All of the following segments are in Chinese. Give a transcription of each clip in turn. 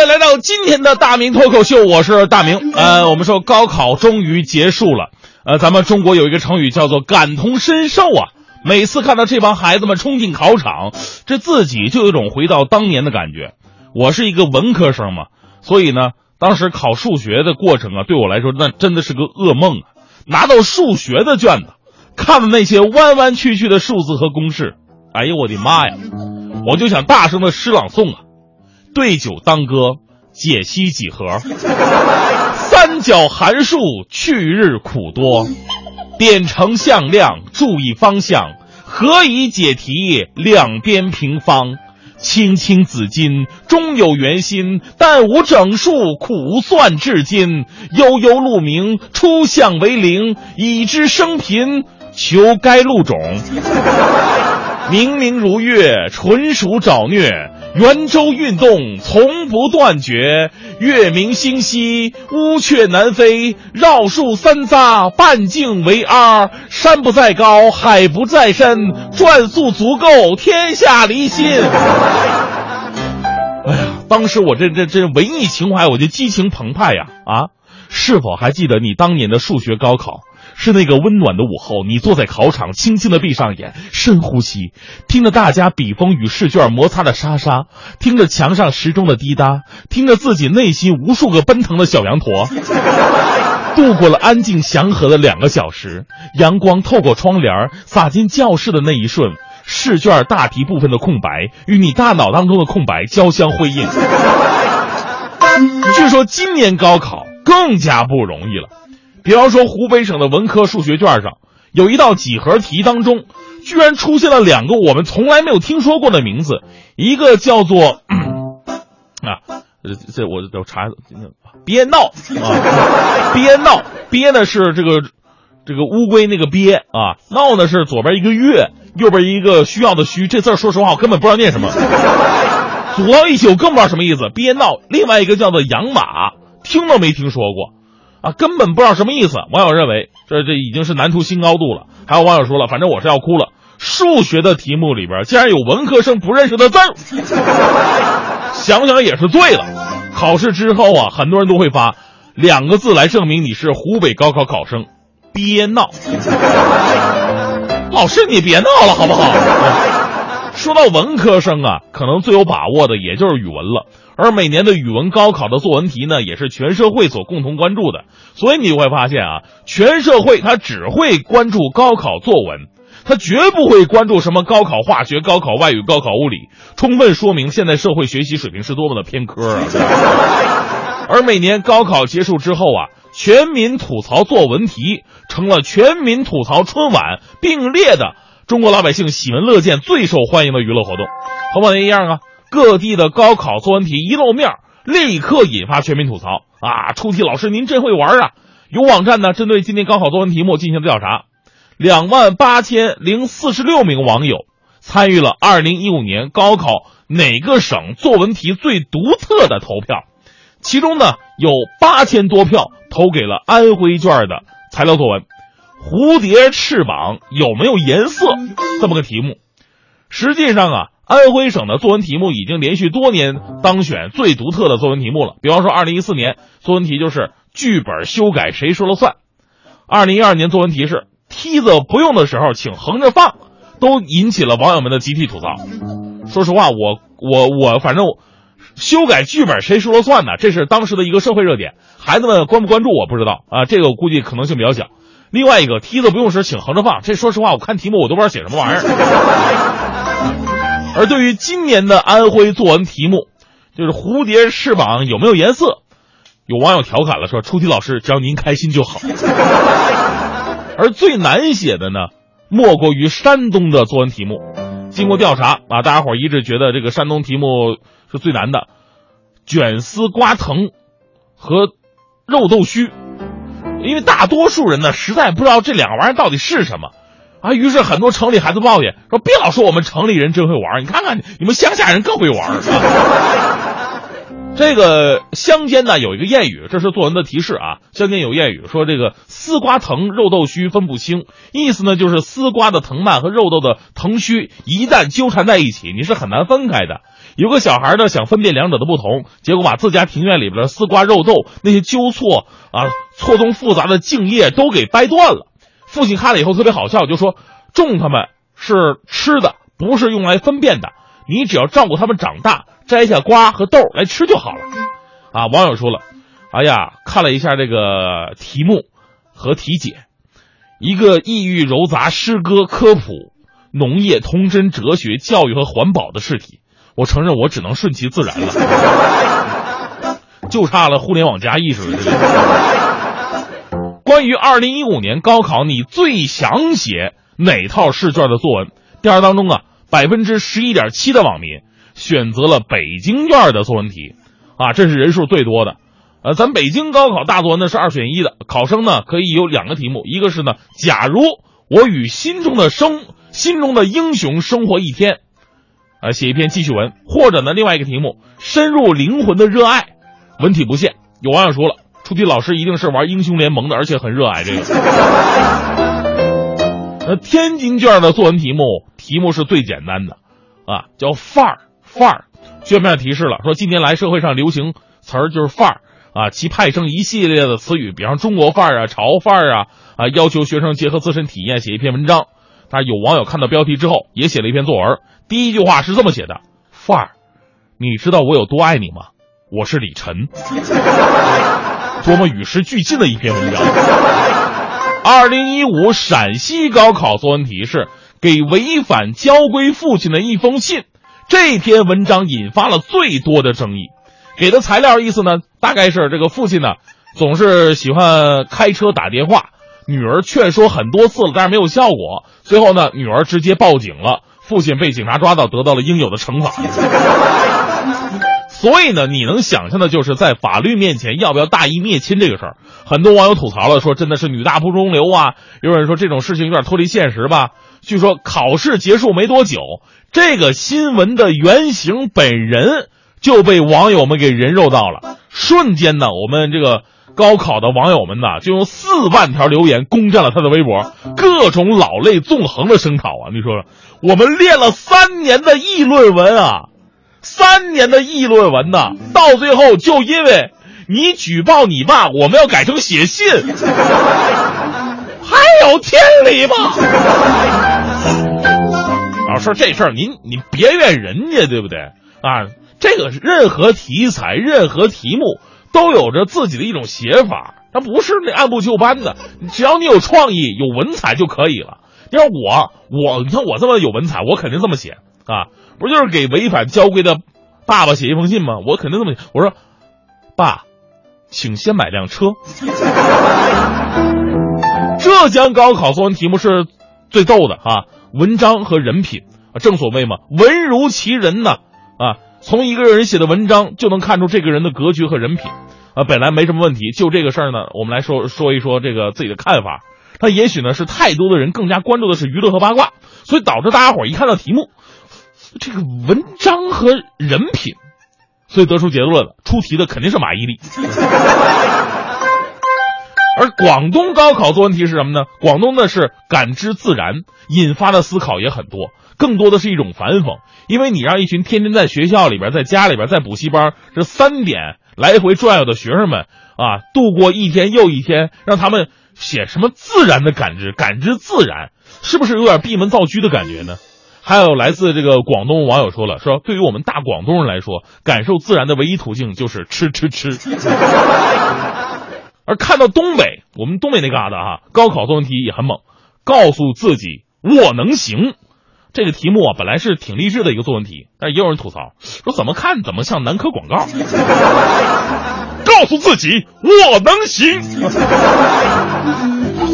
位来到今天的大明脱口秀，我是大明。呃，我们说高考终于结束了，呃，咱们中国有一个成语叫做感同身受啊。每次看到这帮孩子们冲进考场，这自己就有种回到当年的感觉。我是一个文科生嘛，所以呢，当时考数学的过程啊，对我来说那真的是个噩梦啊。拿到数学的卷子，看的那些弯弯曲曲的数字和公式，哎呦我的妈呀，我就想大声的诗朗诵啊。对酒当歌，解析几何，三角函数去日苦多，点成向量注意方向，何以解题两边平方？青青子衿，终有圆心，但无整数，苦算至今。悠悠鹿鸣，初象为零，已知生贫，求该鹿种。明明如月，纯属找虐。圆周运动从不断绝，月明星稀，乌鹊南飞。绕树三匝，半径为 r。山不在高，海不在深，转速足够，天下离心。哎呀，当时我这这这文艺情怀，我就激情澎湃呀！啊，是否还记得你当年的数学高考？是那个温暖的午后，你坐在考场，轻轻的闭上眼，深呼吸，听着大家笔锋与试卷摩擦的沙沙，听着墙上时钟的滴答，听着自己内心无数个奔腾的小羊驼，度过了安静祥和的两个小时。阳光透过窗帘洒进教室的那一瞬，试卷大题部分的空白与你大脑当中的空白交相辉映。据说今年高考更加不容易了。比方说，湖北省的文科数学卷上有一道几何题当中，居然出现了两个我们从来没有听说过的名字，一个叫做 啊，这我我查憋闹啊，憋闹憋呢是这个这个乌龟那个憋啊，闹呢是左边一个月，右边一个需要的需，这字说实话我根本不知道念什么，组到一起我更不知道什么意思，憋闹。另外一个叫做养马，听都没听说过。啊，根本不知道什么意思。网友认为这这已经是难出新高度了。还有网友说了，反正我是要哭了。数学的题目里边竟然有文科生不认识的字儿，想想也是醉了。考试之后啊，很多人都会发两个字来证明你是湖北高考考生：憋闹。老师，你别闹了好不好？说到文科生啊，可能最有把握的也就是语文了。而每年的语文高考的作文题呢，也是全社会所共同关注的。所以你会发现啊，全社会他只会关注高考作文，他绝不会关注什么高考化学、高考外语、高考物理，充分说明现在社会学习水平是多么的偏科啊！而每年高考结束之后啊，全民吐槽作文题成了全民吐槽春晚并列的中国老百姓喜闻乐见、最受欢迎的娱乐活动，和往年一样啊。各地的高考作文题一露面，立刻引发全民吐槽啊！出题老师您真会玩啊！有网站呢，针对今年高考作文题目进行调查，两万八千零四十六名网友参与了二零一五年高考哪个省作文题最独特的投票，其中呢有八千多票投给了安徽卷的材料作文，蝴蝶翅膀有没有颜色这么个题目，实际上啊。安徽省的作文题目已经连续多年当选最独特的作文题目了。比方说，二零一四年作文题就是剧本修改谁说了算；二零一二年作文题是梯子不用的时候请横着放，都引起了网友们的集体吐槽。说实话，我我我反正修改剧本谁说了算呢？这是当时的一个社会热点，孩子们关不关注我不知道啊，这个我估计可能性比较小。另外一个梯子不用时请横着放，这说实话我看题目我都不知道写什么玩意儿。而对于今年的安徽作文题目，就是蝴蝶翅膀有没有颜色？有网友调侃了说：“出题老师，只要您开心就好。”而最难写的呢，莫过于山东的作文题目。经过调查啊，大家伙一致觉得这个山东题目是最难的，卷丝瓜藤和肉豆须。因为大多数人呢，实在不知道这两个玩意儿到底是什么，啊，于是很多城里孩子抱怨说：“别老说我们城里人真会玩，你看看你们乡下人更会玩。啊 ”这个乡间呢有一个谚语，这是作文的提示啊。乡间有谚语说：“这个丝瓜藤，肉豆须分不清。”意思呢就是丝瓜的藤蔓和肉豆的藤须一旦纠缠在一起，你是很难分开的。有个小孩呢想分辨两者的不同，结果把自家庭院里边的丝瓜、肉豆那些纠错啊、错综复杂的茎叶都给掰断了。父亲看了以后特别好笑，就说：“种它们是吃的，不是用来分辨的。你只要照顾它们长大，摘下瓜和豆来吃就好了。”啊，网友说了：“哎呀，看了一下这个题目和题解，一个意欲糅杂诗歌、科普、农业、童真、哲学、教育和环保的试题。”我承认，我只能顺其自然了，就差了互联网加意识了。关于二零一五年高考，你最想写哪套试卷的作文？调查当中啊，百分之十一点七的网民选择了北京卷的作文题，啊，这是人数最多的。呃，咱北京高考大作文呢是二选一的，考生呢可以有两个题目，一个是呢，假如我与心中的生心中的英雄生活一天。啊，写一篇记叙文，或者呢，另外一个题目，深入灵魂的热爱，文体不限。有网友说了，出题老师一定是玩英雄联盟的，而且很热爱这个。那天津卷的作文题目，题目是最简单的，啊，叫范儿范儿。卷面提示了，说近年来社会上流行词儿就是范儿啊，其派生一系列的词语，比方中国范儿啊、潮范儿啊啊，要求学生结合自身体验写一篇文章。但有网友看到标题之后，也写了一篇作文。第一句话是这么写的：“范儿，你知道我有多爱你吗？我是李晨。”多么与时俱进的一篇文章。二零一五陕西高考作文题是给违反交规父亲的一封信。这篇文章引发了最多的争议。给的材料意思呢，大概是这个父亲呢总是喜欢开车打电话。女儿劝说很多次了，但是没有效果。最后呢，女儿直接报警了，父亲被警察抓到，得到了应有的惩罚。所以呢，你能想象的就是在法律面前要不要大义灭亲这个事儿。很多网友吐槽了，说真的是女大不中留啊。有人说这种事情有点脱离现实吧。据说考试结束没多久，这个新闻的原型本人就被网友们给人肉到了，瞬间呢，我们这个。高考的网友们呐，就用四万条留言攻占了他的微博，各种老泪纵横的声讨啊！你说说，我们练了三年的议论文啊，三年的议论文呐，到最后就因为你举报你爸，我们要改成写信，还有天理吗？老师，这事儿您您别怨人家，对不对啊？这个任何题材，任何题目。都有着自己的一种写法，它不是那按部就班的。只要你有创意、有文采就可以了。你看我，我你看我这么有文采，我肯定这么写啊！不就是给违反交规的爸爸写一封信吗？我肯定这么写。我说，爸，请先买辆车。浙江高考作文题目是最逗的啊，文章和人品啊，正所谓嘛，文如其人呐啊。从一个人写的文章就能看出这个人的格局和人品，啊，本来没什么问题。就这个事儿呢，我们来说说一说这个自己的看法。他也许呢是太多的人更加关注的是娱乐和八卦，所以导致大家伙一看到题目，这个文章和人品，所以得出结论了，出题的肯定是马伊琍。而广东高考作文题是什么呢？广东的是感知自然，引发的思考也很多。更多的是一种反讽，因为你让一群天天在学校里边、在家里边、在补习班这三点来回转悠的学生们啊，度过一天又一天，让他们写什么自然的感知、感知自然，是不是有点闭门造车的感觉呢？还有来自这个广东网友说了，说对于我们大广东人来说，感受自然的唯一途径就是吃吃吃。而看到东北，我们东北那嘎达哈，高考作文题也很猛，告诉自己我能行。这个题目啊，本来是挺励志的一个作文题，但是也有人吐槽说，怎么看怎么像男科广告。告诉自己我能行。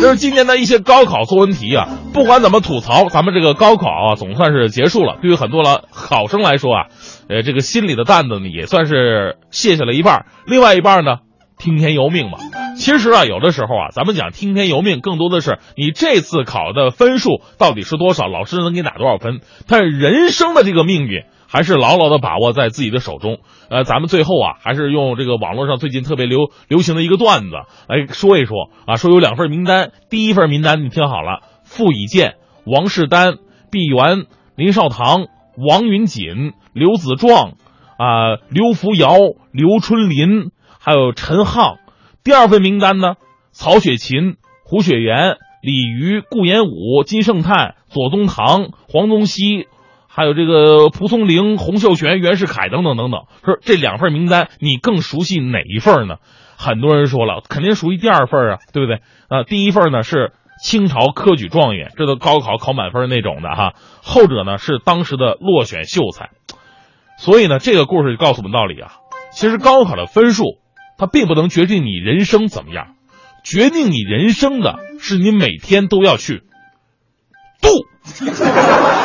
这是今年的一些高考作文题啊，不管怎么吐槽，咱们这个高考啊，总算是结束了。对于很多了考生来说啊，呃，这个心里的担子呢，也算是卸下了一半。另外一半呢，听天由命吧。其实啊，有的时候啊，咱们讲听天由命，更多的是你这次考的分数到底是多少，老师能给你打多少分。但是人生的这个命运还是牢牢的把握在自己的手中。呃，咱们最后啊，还是用这个网络上最近特别流流行的一个段子来说一说啊，说有两份名单，第一份名单你听好了，傅以健、王士丹、毕沅、林少棠、王云锦、刘子壮。啊，刘福尧、刘春林，还有陈浩。第二份名单呢，曹雪芹、胡雪岩、李渔、顾炎武、金圣叹、左宗棠、黄宗羲，还有这个蒲松龄、洪秀全、袁世凯等等等等。说这两份名单，你更熟悉哪一份呢？很多人说了，肯定熟悉第二份啊，对不对？啊，第一份呢是清朝科举状元，这都高考考满分那种的哈。后者呢是当时的落选秀才。所以呢，这个故事就告诉我们道理啊。其实高考的分数，它并不能决定你人生怎么样决定你人生的是你每天都要去度。